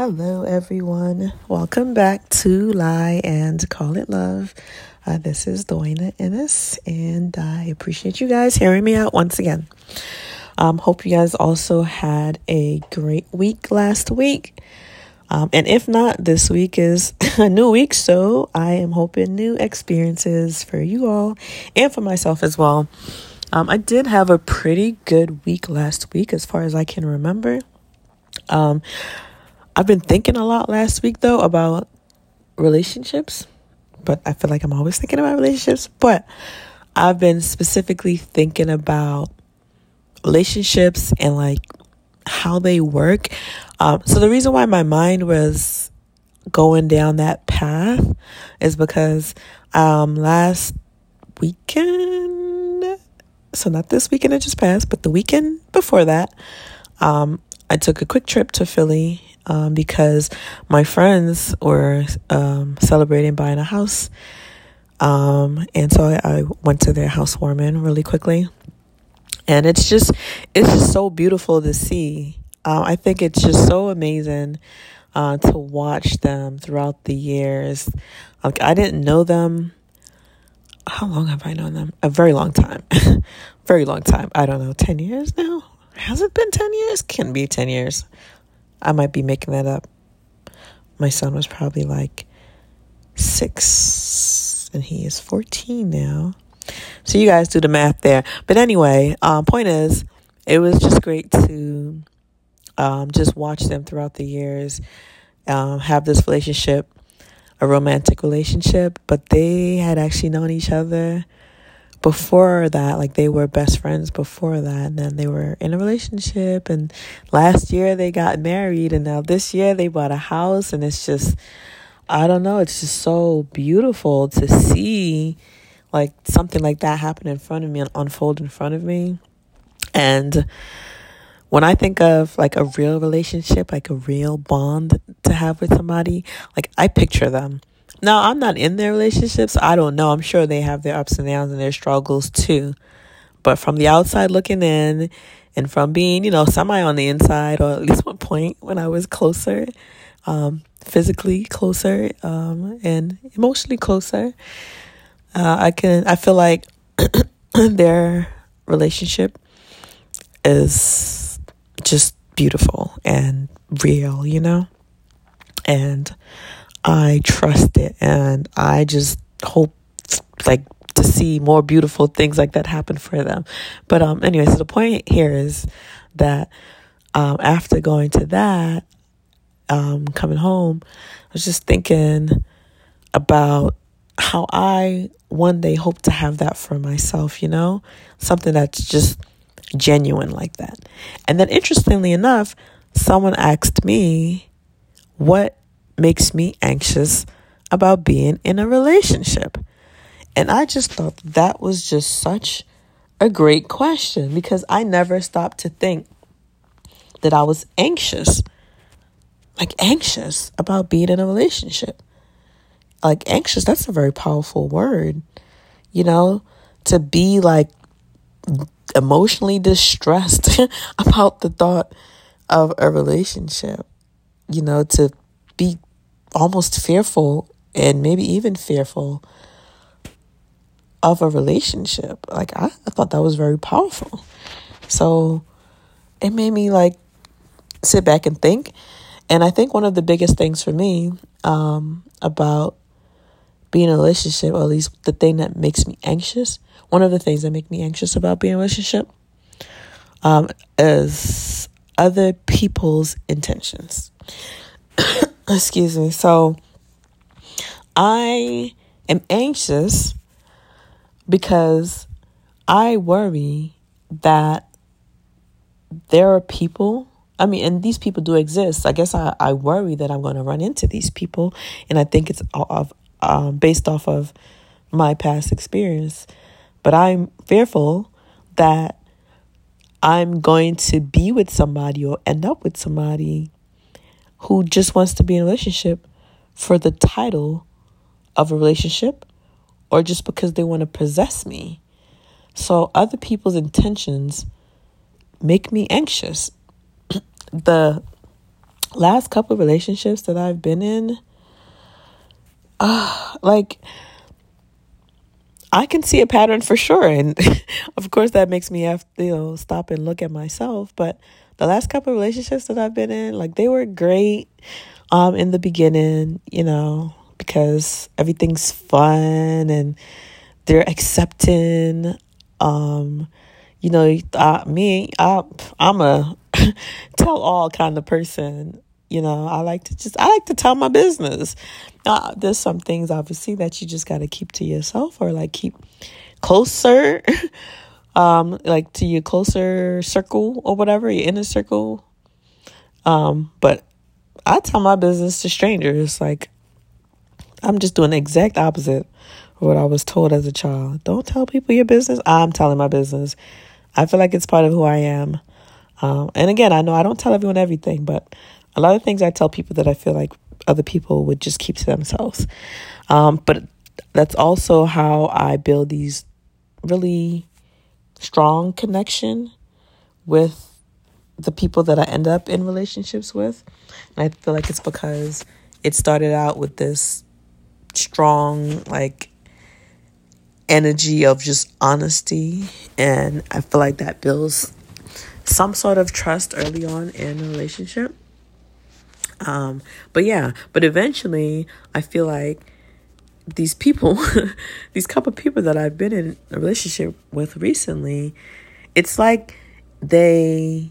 Hello, everyone. Welcome back to Lie and Call It Love. Uh, this is Dwayna Inniss, and I appreciate you guys hearing me out once again. Um, hope you guys also had a great week last week. Um, and if not, this week is a new week, so I am hoping new experiences for you all and for myself as well. Um, I did have a pretty good week last week, as far as I can remember. Um, I've been thinking a lot last week though about relationships, but I feel like I'm always thinking about relationships. But I've been specifically thinking about relationships and like how they work. Um, so the reason why my mind was going down that path is because um, last weekend, so not this weekend it just passed, but the weekend before that, um, I took a quick trip to Philly um, because my friends were um, celebrating buying a house. Um, and so I, I, went to their housewarming really quickly. And it's just, it's just so beautiful to see. Uh, I think it's just so amazing uh, to watch them throughout the years. Like I didn't know them. How long have I known them? A very long time. very long time. I don't know, 10 years now? Has it been 10 years? Can be 10 years. I might be making that up. My son was probably like six, and he is 14 now. So you guys do the math there. But anyway, um, point is, it was just great to um, just watch them throughout the years um, have this relationship, a romantic relationship, but they had actually known each other before that, like they were best friends before that, and then they were in a relationship. And last year they got married, and now this year they bought a house, and it's just, I don't know, it's just so beautiful to see like something like that happen in front of me and unfold in front of me. And when I think of like a real relationship, like a real bond to have with somebody, like I picture them now, I'm not in their relationships. I don't know. I'm sure they have their ups and downs and their struggles too. But from the outside looking in, and from being, you know, semi on the inside, or at least one point when I was closer, um, physically closer, um, and emotionally closer, uh, I can, I feel like their relationship is just beautiful and real, you know? And I trust it and I just hope like to see more beautiful things like that happen for them. But um anyway, so the point here is that um after going to that, um coming home, I was just thinking about how I one day hope to have that for myself, you know? Something that's just genuine like that. And then interestingly enough, someone asked me what makes me anxious about being in a relationship? And I just thought that was just such a great question because I never stopped to think that I was anxious, like anxious about being in a relationship. Like anxious, that's a very powerful word, you know, to be like emotionally distressed about the thought of a relationship, you know, to be almost fearful and maybe even fearful of a relationship. Like I, I thought that was very powerful. So it made me like sit back and think. And I think one of the biggest things for me um, about being in a relationship, or at least the thing that makes me anxious, one of the things that make me anxious about being in a relationship um, is other people's intentions. Excuse me. So I am anxious because I worry that there are people. I mean, and these people do exist. I guess I, I worry that I'm going to run into these people. And I think it's of, um, based off of my past experience. But I'm fearful that I'm going to be with somebody or end up with somebody who just wants to be in a relationship for the title of a relationship or just because they want to possess me. So other people's intentions make me anxious. the last couple of relationships that I've been in, uh, like I can see a pattern for sure, and of course that makes me have to you know stop and look at myself. But the last couple of relationships that I've been in, like they were great, um, in the beginning, you know, because everything's fun and they're accepting, um, you know, me, I, I'm a tell all kind of person. You know, I like to just, I like to tell my business. Uh, there's some things obviously that you just got to keep to yourself or like keep closer, um, like to your closer circle or whatever, your inner circle. Um, but I tell my business to strangers. Like, I'm just doing the exact opposite of what I was told as a child. Don't tell people your business. I'm telling my business. I feel like it's part of who I am. Um, and again, I know I don't tell everyone everything, but a lot of things I tell people that I feel like other people would just keep to themselves. Um, but that's also how I build these really strong connection with the people that I end up in relationships with. And I feel like it's because it started out with this strong, like, energy of just honesty. And I feel like that builds some sort of trust early on in a relationship. Um, but yeah, but eventually I feel like these people, these couple people that I've been in a relationship with recently, it's like they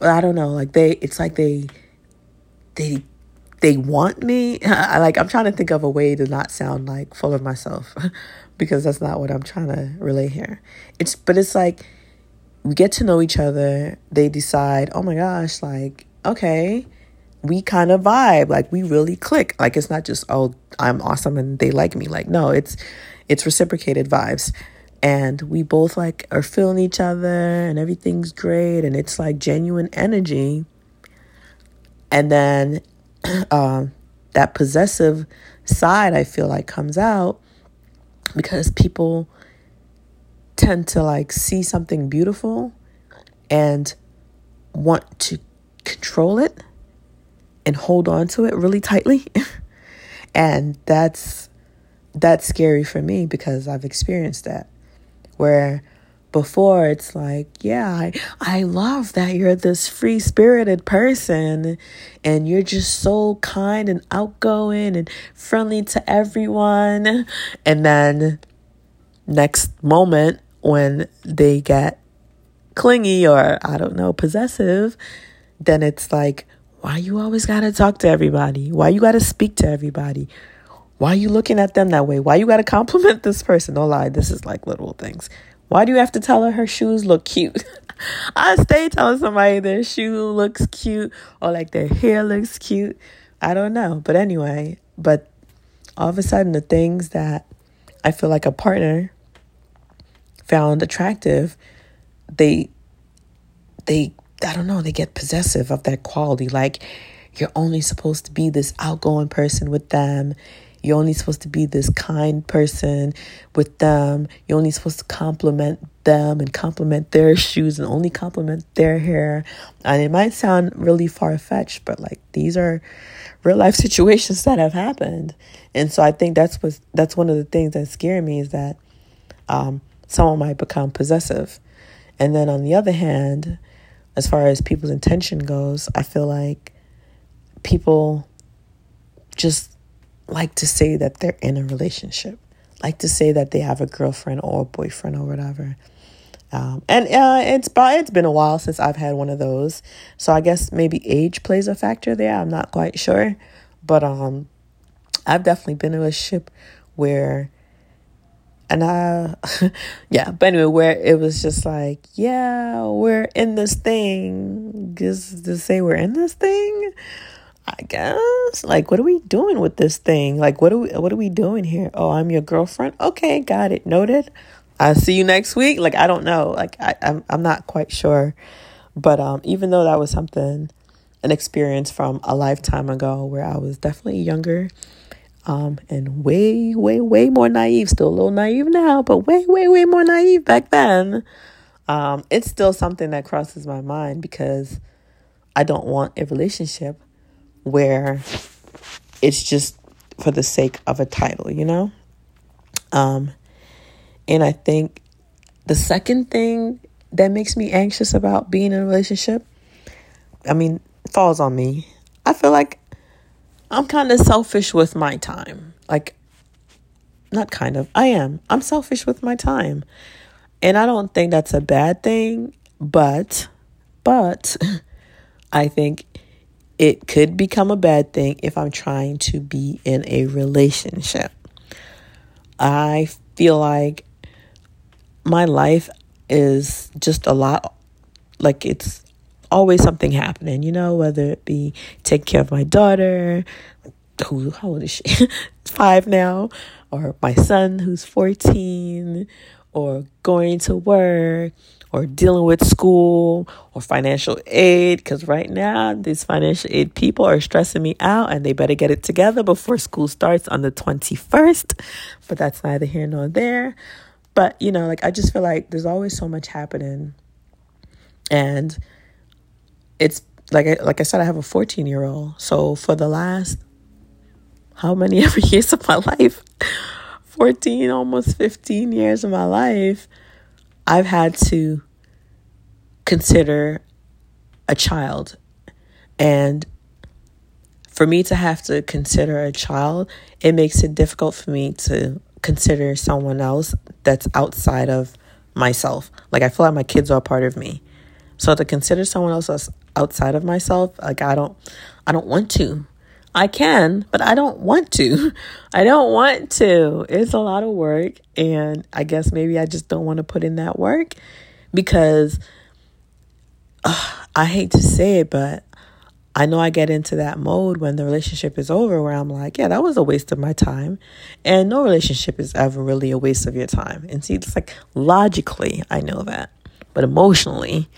I don't know, like they it's like they they they want me. I like I'm trying to think of a way to not sound like full of myself because that's not what I'm trying to relay here. It's but it's like we get to know each other. They decide, "Oh my gosh, like okay, we kind of vibe. Like we really click. Like it's not just, "Oh, I'm awesome and they like me." Like no, it's it's reciprocated vibes. And we both like are feeling each other and everything's great and it's like genuine energy. And then um, that possessive side I feel like comes out because people tend to like see something beautiful and want to control it and hold on to it really tightly. and that's that's scary for me because I've experienced that where before it's like yeah I, I love that you're this free spirited person and you're just so kind and outgoing and friendly to everyone and then next moment when they get clingy or i don't know possessive then it's like why you always gotta talk to everybody why you gotta speak to everybody why are you looking at them that way why you gotta compliment this person no lie this is like little things why do you have to tell her her shoes look cute? I stay telling somebody their shoe looks cute or like their hair looks cute. I don't know. But anyway, but all of a sudden, the things that I feel like a partner found attractive, they, they, I don't know, they get possessive of that quality. Like, you're only supposed to be this outgoing person with them. You're only supposed to be this kind person with them. You're only supposed to compliment them and compliment their shoes and only compliment their hair. And it might sound really far fetched, but like these are real life situations that have happened. And so I think that's what that's one of the things that scare me is that um, someone might become possessive. And then on the other hand, as far as people's intention goes, I feel like people just like to say that they're in a relationship, like to say that they have a girlfriend or a boyfriend or whatever. Um, and uh, it's it's been a while since I've had one of those, so I guess maybe age plays a factor there. I'm not quite sure, but um, I've definitely been in a relationship where, and I, yeah, but anyway, where it was just like, yeah, we're in this thing, just to say we're in this thing. I guess. Like, what are we doing with this thing? Like, what are we what are we doing here? Oh, I'm your girlfriend. Okay, got it. Noted. I'll see you next week. Like, I don't know. Like, I, I'm I'm not quite sure. But um, even though that was something, an experience from a lifetime ago, where I was definitely younger, um, and way, way, way more naive. Still a little naive now, but way, way, way more naive back then. Um, it's still something that crosses my mind because I don't want a relationship where it's just for the sake of a title, you know? Um, and I think the second thing that makes me anxious about being in a relationship, I mean, falls on me. I feel like I'm kind of selfish with my time. Like, not kind of, I am. I'm selfish with my time. And I don't think that's a bad thing, but, but I think it could become a bad thing if I'm trying to be in a relationship. I feel like my life is just a lot like it's always something happening, you know, whether it be take care of my daughter, who how old is she? Five now, or my son who's 14, or going to work, or dealing with school or financial aid because right now these financial aid people are stressing me out and they better get it together before school starts on the 21st but that's neither here nor there but you know like i just feel like there's always so much happening and it's like I, like I said I have a 14 year old so for the last how many ever years of my life 14 almost 15 years of my life I've had to consider a child. And for me to have to consider a child, it makes it difficult for me to consider someone else that's outside of myself. Like I feel like my kids are a part of me. So to consider someone else outside of myself, like I don't I don't want to. I can, but I don't want to. I don't want to. It's a lot of work. And I guess maybe I just don't want to put in that work because uh, I hate to say it, but I know I get into that mode when the relationship is over where I'm like, yeah, that was a waste of my time. And no relationship is ever really a waste of your time. And see, it's like logically, I know that. But emotionally,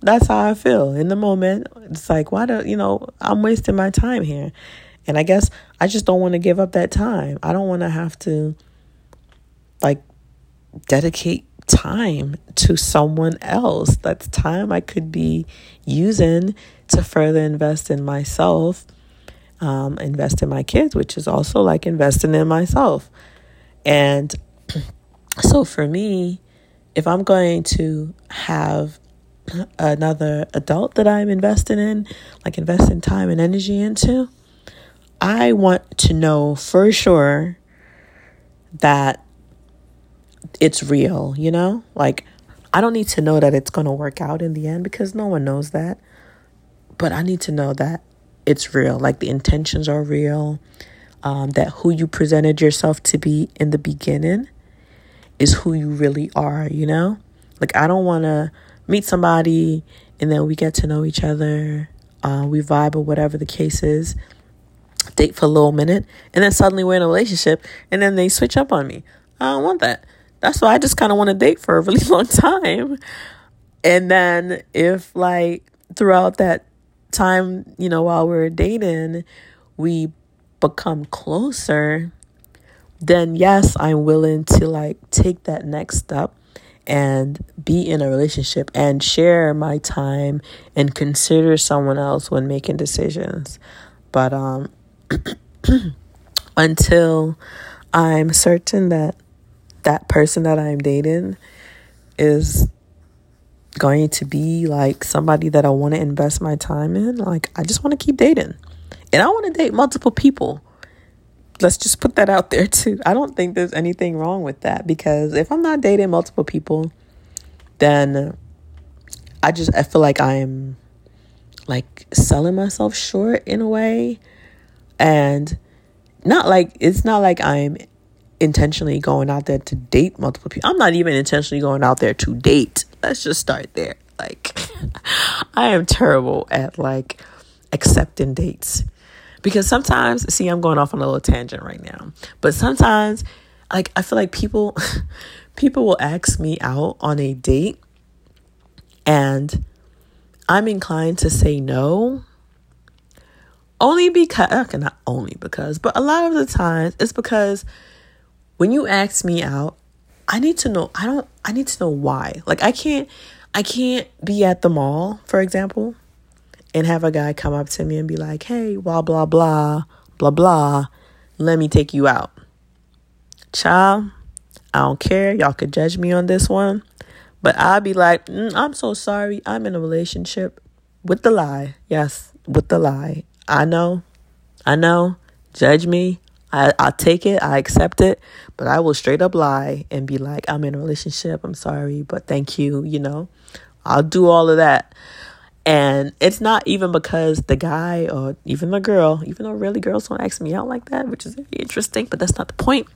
that's how I feel in the moment. It's like, why do you know, I'm wasting my time here. And I guess I just don't want to give up that time. I don't want to have to like dedicate time to someone else. That's time I could be using to further invest in myself, um, invest in my kids, which is also like investing in myself. And so for me, if I'm going to have another adult that I'm investing in, like investing time and energy into, I want to know for sure that it's real, you know? Like, I don't need to know that it's going to work out in the end because no one knows that. But I need to know that it's real. Like, the intentions are real. Um, that who you presented yourself to be in the beginning is who you really are, you know? Like, I don't want to meet somebody and then we get to know each other, uh, we vibe or whatever the case is, date for a little minute, and then suddenly we're in a relationship and then they switch up on me. I don't want that. That's why I just kind of want to date for a really long time. And then if like throughout that time, you know, while we're dating, we become closer, then yes, I'm willing to like take that next step and be in a relationship and share my time and consider someone else when making decisions. But um until I'm certain that that person that I'm dating is going to be like somebody that I want to invest my time in, like I just want to keep dating. And I want to date multiple people. Let's just put that out there too. I don't think there's anything wrong with that because if I'm not dating multiple people, then I just I feel like I'm like selling myself short in a way and not like it's not like I'm intentionally going out there to date multiple people. I'm not even intentionally going out there to date. Let's just start there. Like, I am terrible at like accepting dates because sometimes, see, I'm going off on a little tangent right now, but sometimes, like, I feel like people, people will ask me out on a date and I'm inclined to say no only because okay, not only because but a lot of the times it's because when you ask me out, I need to know I don't I need to know why. Like I can't I can't be at the mall, for example, and have a guy come up to me and be like, hey, blah, blah, blah, blah, blah, let me take you out. Child, I don't care. Y'all could judge me on this one. But I'll be like, mm, I'm so sorry. I'm in a relationship with the lie. Yes, with the lie. I know. I know. Judge me. I, i take it. I accept it. But I will straight up lie and be like, I'm in a relationship. I'm sorry, but thank you. You know, I'll do all of that. And it's not even because the guy or even the girl, even though really girls don't ask me out like that, which is interesting, but that's not the point.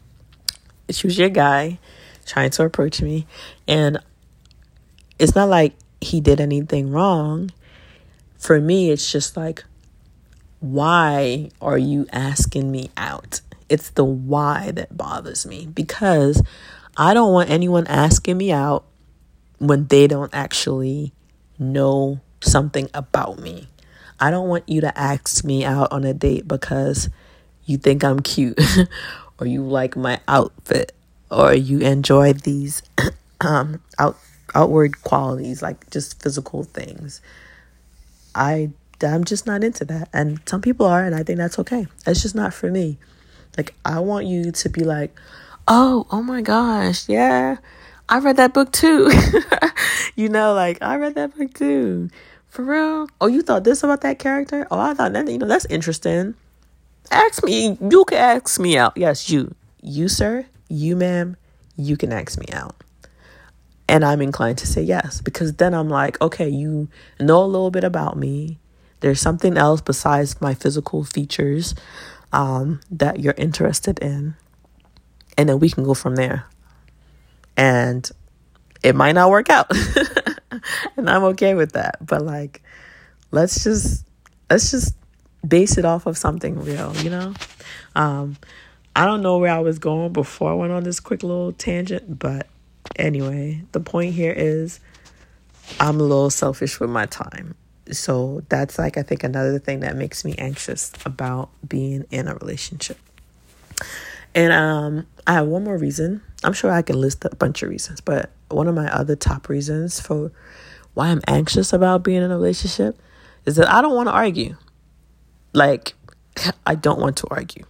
It's was a guy trying to approach me. And it's not like he did anything wrong. For me, it's just like, why are you asking me out? It's the why that bothers me because I don't want anyone asking me out when they don't actually know something about me. I don't want you to ask me out on a date because you think I'm cute or you like my outfit or you enjoy these um, out outward qualities like just physical things. I I'm just not into that. And some people are and I think that's okay. It's just not for me. Like I want you to be like, "Oh, oh my gosh, yeah. I read that book too." you know, like I read that book too. For real? Oh, you thought this about that character? Oh, I thought that, you know, that's interesting. Ask me. You can ask me out. Yes, you. You, sir. You, ma'am. You can ask me out. And I'm inclined to say yes because then I'm like, okay, you know a little bit about me. There's something else besides my physical features um, that you're interested in. And then we can go from there. And it might not work out. and I'm okay with that. But like let's just let's just base it off of something real, you know? Um I don't know where I was going before I went on this quick little tangent, but anyway, the point here is I'm a little selfish with my time. So that's like I think another thing that makes me anxious about being in a relationship. And um I have one more reason. I'm sure I can list a bunch of reasons, but one of my other top reasons for why I'm anxious about being in a relationship is that I don't want to argue. Like, I don't want to argue.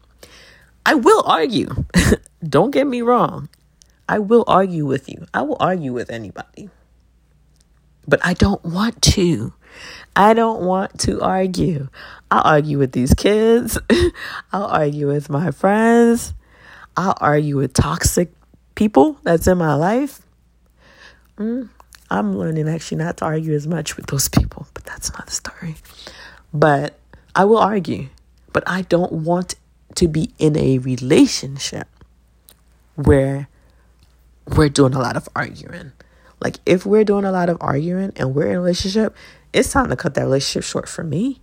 I will argue. don't get me wrong. I will argue with you. I will argue with anybody. But I don't want to. I don't want to argue. I'll argue with these kids. I'll argue with my friends. I'll argue with toxic people that's in my life. Mm, I'm learning actually not to argue as much with those people, but that's another story. But I will argue, but I don't want to be in a relationship where we're doing a lot of arguing. Like if we're doing a lot of arguing and we're in a relationship, it's time to cut that relationship short for me.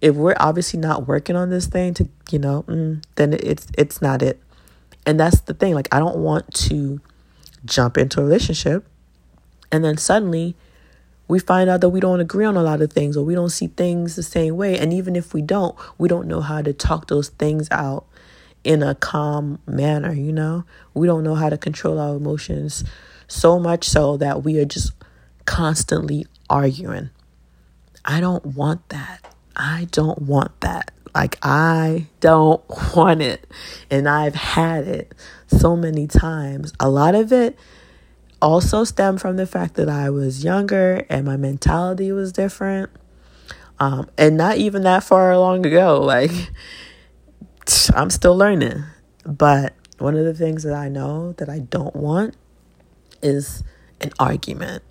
If we're obviously not working on this thing to, you know, mm, then it's it's not it. And that's the thing. Like I don't want to jump into a relationship and then suddenly we find out that we don't agree on a lot of things or we don't see things the same way. And even if we don't, we don't know how to talk those things out in a calm manner, you know? We don't know how to control our emotions so much so that we are just constantly arguing. I don't want that. I don't want that. Like, I don't want it. And I've had it so many times. A lot of it also stem from the fact that I was younger and my mentality was different. Um, and not even that far long ago. Like, I'm still learning. But one of the things that I know that I don't want is an argument.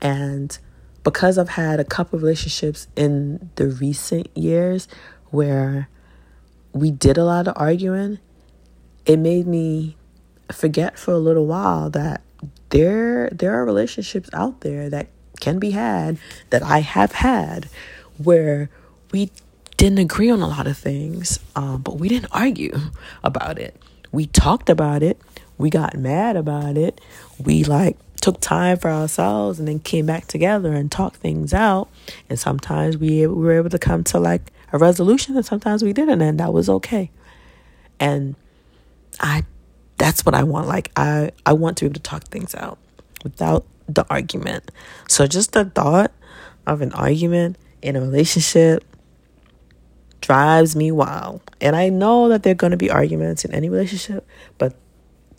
And because I've had a couple of relationships in the recent years where we did a lot of arguing, it made me forget for a little while that there there are relationships out there that can be had that I have had where we didn't agree on a lot of things, um, but we didn't argue about it. We talked about it. We got mad about it. We like took time for ourselves and then came back together and talked things out. And sometimes we, we were able to come to like a resolution, and sometimes we didn't, and that was okay. And I that's what I want. Like I I want to be able to talk things out without the argument. So just the thought of an argument, in a relationship drives me wild. And I know that there are going to be arguments in any relationship, but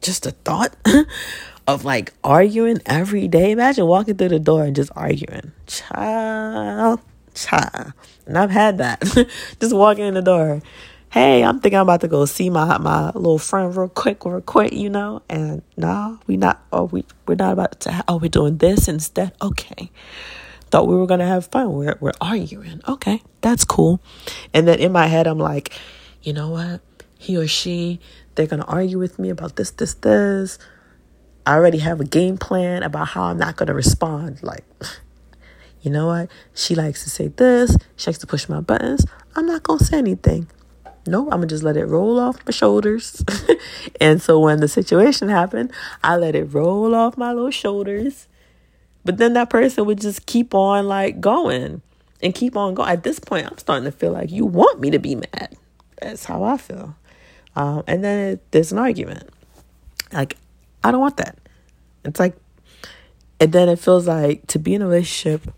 just the thought of like arguing every day. Imagine walking through the door and just arguing. Child, child. And I've had that. just walking in the door. Hey, I'm thinking I'm about to go see my my little friend real quick, real quick, you know. And nah, we not. Oh, we we're not about to. oh, we're doing this instead. Okay. Thought we were gonna have fun. We're we're arguing. Okay, that's cool. And then in my head, I'm like, you know what? He or she, they're gonna argue with me about this, this, this I already have a game plan about how I'm not going to respond. Like, you know what? She likes to say this. She likes to push my buttons. I'm not going to say anything. No, I'm going to just let it roll off my shoulders. and so when the situation happened, I let it roll off my little shoulders. But then that person would just keep on like going and keep on going. At this point, I'm starting to feel like you want me to be mad. That's how I feel. Um, and then there's an argument. Like, I don't want that. It's like, and then it feels like to be in a relationship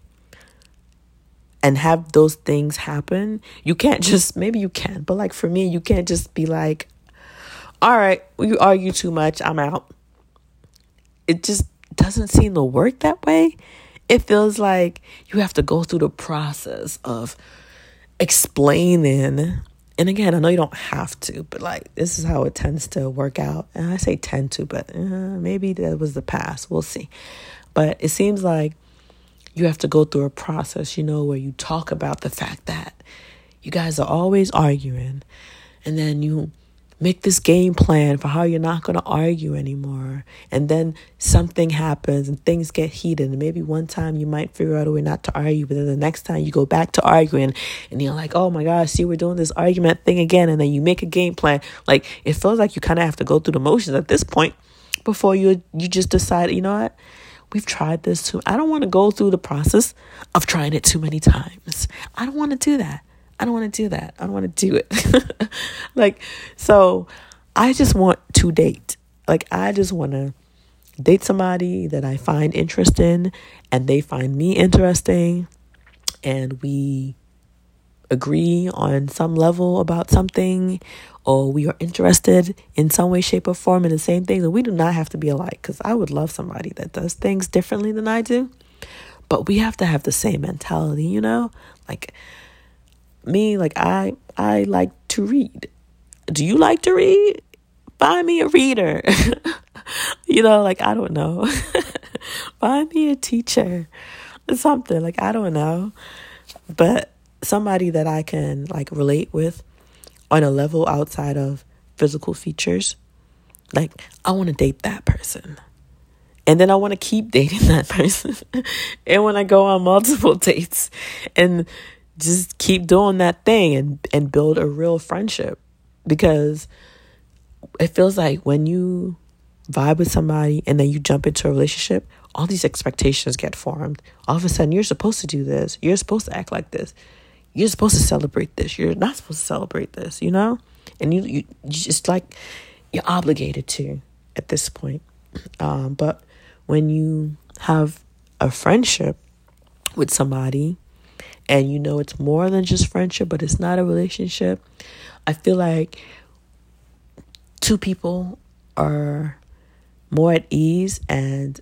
and have those things happen, you can't just, maybe you can, but like for me, you can't just be like, all right, you argue too much, I'm out. It just doesn't seem to work that way. It feels like you have to go through the process of explaining and again, I know you don't have to, but like this is how it tends to work out. And I say tend to, but uh, maybe that was the past. We'll see. But it seems like you have to go through a process, you know, where you talk about the fact that you guys are always arguing, and then you make this game plan for how you're not going to argue anymore. And then something happens and things get heated. And maybe one time you might figure out a way not to argue, but then the next time you go back to arguing and you're like, oh my gosh, see, we're doing this argument thing again. And then you make a game plan. Like it feels like you kind of have to go through the motions at this point before you you just decide, you know what? We've tried this too. I don't want to go through the process of trying it too many times. I don't want to do that. I don't want to do that. I don't want to do it. like, so I just want to date. Like, I just want to date somebody that I find interesting and they find me interesting and we agree on some level about something or we are interested in some way shape or form in the same things and we do not have to be alike because i would love somebody that does things differently than i do but we have to have the same mentality you know like me like i i like to read. Do you like to read? Find me a reader. You know like i don't know. Find me a teacher something like i don't know. But somebody that i can like relate with on a level outside of physical features like i want to date that person. And then I want to keep dating that person. and when I go on multiple dates and just keep doing that thing and and build a real friendship. Because it feels like when you vibe with somebody and then you jump into a relationship all these expectations get formed. All of a sudden you're supposed to do this. You're supposed to act like this. You're supposed to celebrate this. You're not supposed to celebrate this you know? And you you, you just like you're obligated to at this point. Um, but when you have a friendship with somebody and you know it's more than just friendship, but it's not a relationship, I feel like two people are more at ease and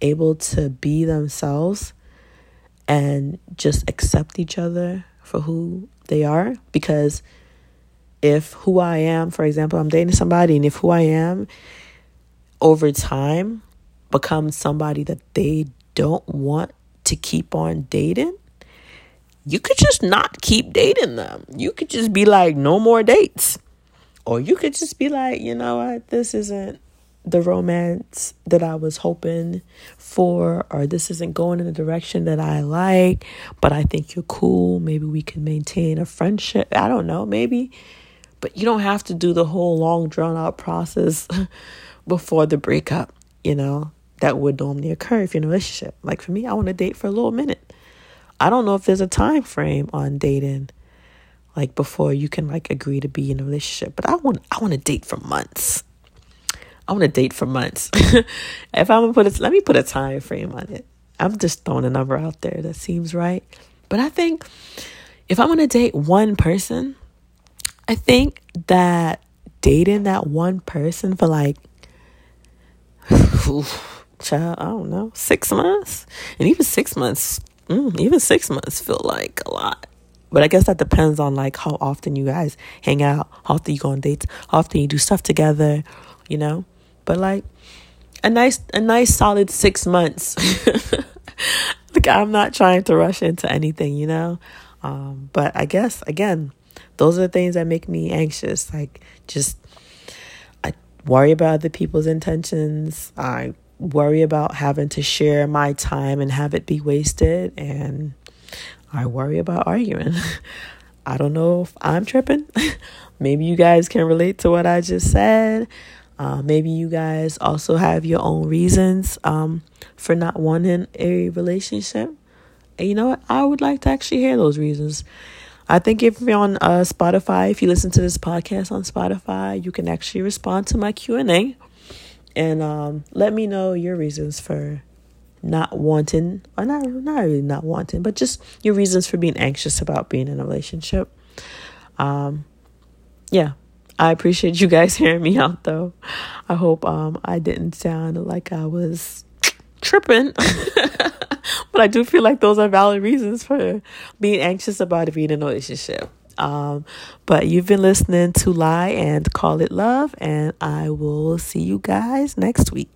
able to be themselves and just accept each other for who they are. Because if who I am, for example, I'm dating somebody and if who I am over time becomes somebody that they don't want to keep on dating, you could just not keep dating them. You could just be like, no more dates. Or you could just be like, you know what, this isn't the romance that I was hoping for, or this isn't going in the direction that I like, but I think you're cool. Maybe we can maintain a friendship. I don't know, maybe. But you don't have to do the whole long, drawn out process before the breakup, you know, that would normally occur if you're in a relationship. Like for me, I want to date for a little minute. I don't know if there's a time frame on dating like before you can like agree to be in a relationship, but I want I want to date for months. I want to date for months. if I'm gonna put it, let me put a time frame on it. I'm just throwing a number out there that seems right, But I think if I'm gonna date one person, I think that dating that one person for like child, I don't know, six months, and even six months, mm, even six months feel like a lot. But I guess that depends on like how often you guys hang out, how often you go on dates, how often you do stuff together, you know. But like a nice, a nice solid six months. like I'm not trying to rush into anything, you know. Um, but I guess again, those are the things that make me anxious. Like just I worry about other people's intentions. I worry about having to share my time and have it be wasted and I worry about arguing. I don't know if I'm tripping. maybe you guys can relate to what I just said. Uh, maybe you guys also have your own reasons um, for not wanting a relationship. And you know what? I would like to actually hear those reasons. I think if you're on uh, Spotify, if you listen to this podcast on Spotify, you can actually respond to my Q and A, and um, let me know your reasons for not wanting, or not not really not wanting, but just your reasons for being anxious about being in a relationship. Um, yeah, I appreciate you guys hearing me out though. I hope um I didn't sound like I was tripping. but I do feel like those are valid reasons for being anxious about being in a relationship. Um, but you've been listening to Lie and Call It Love, and I will see you guys next week.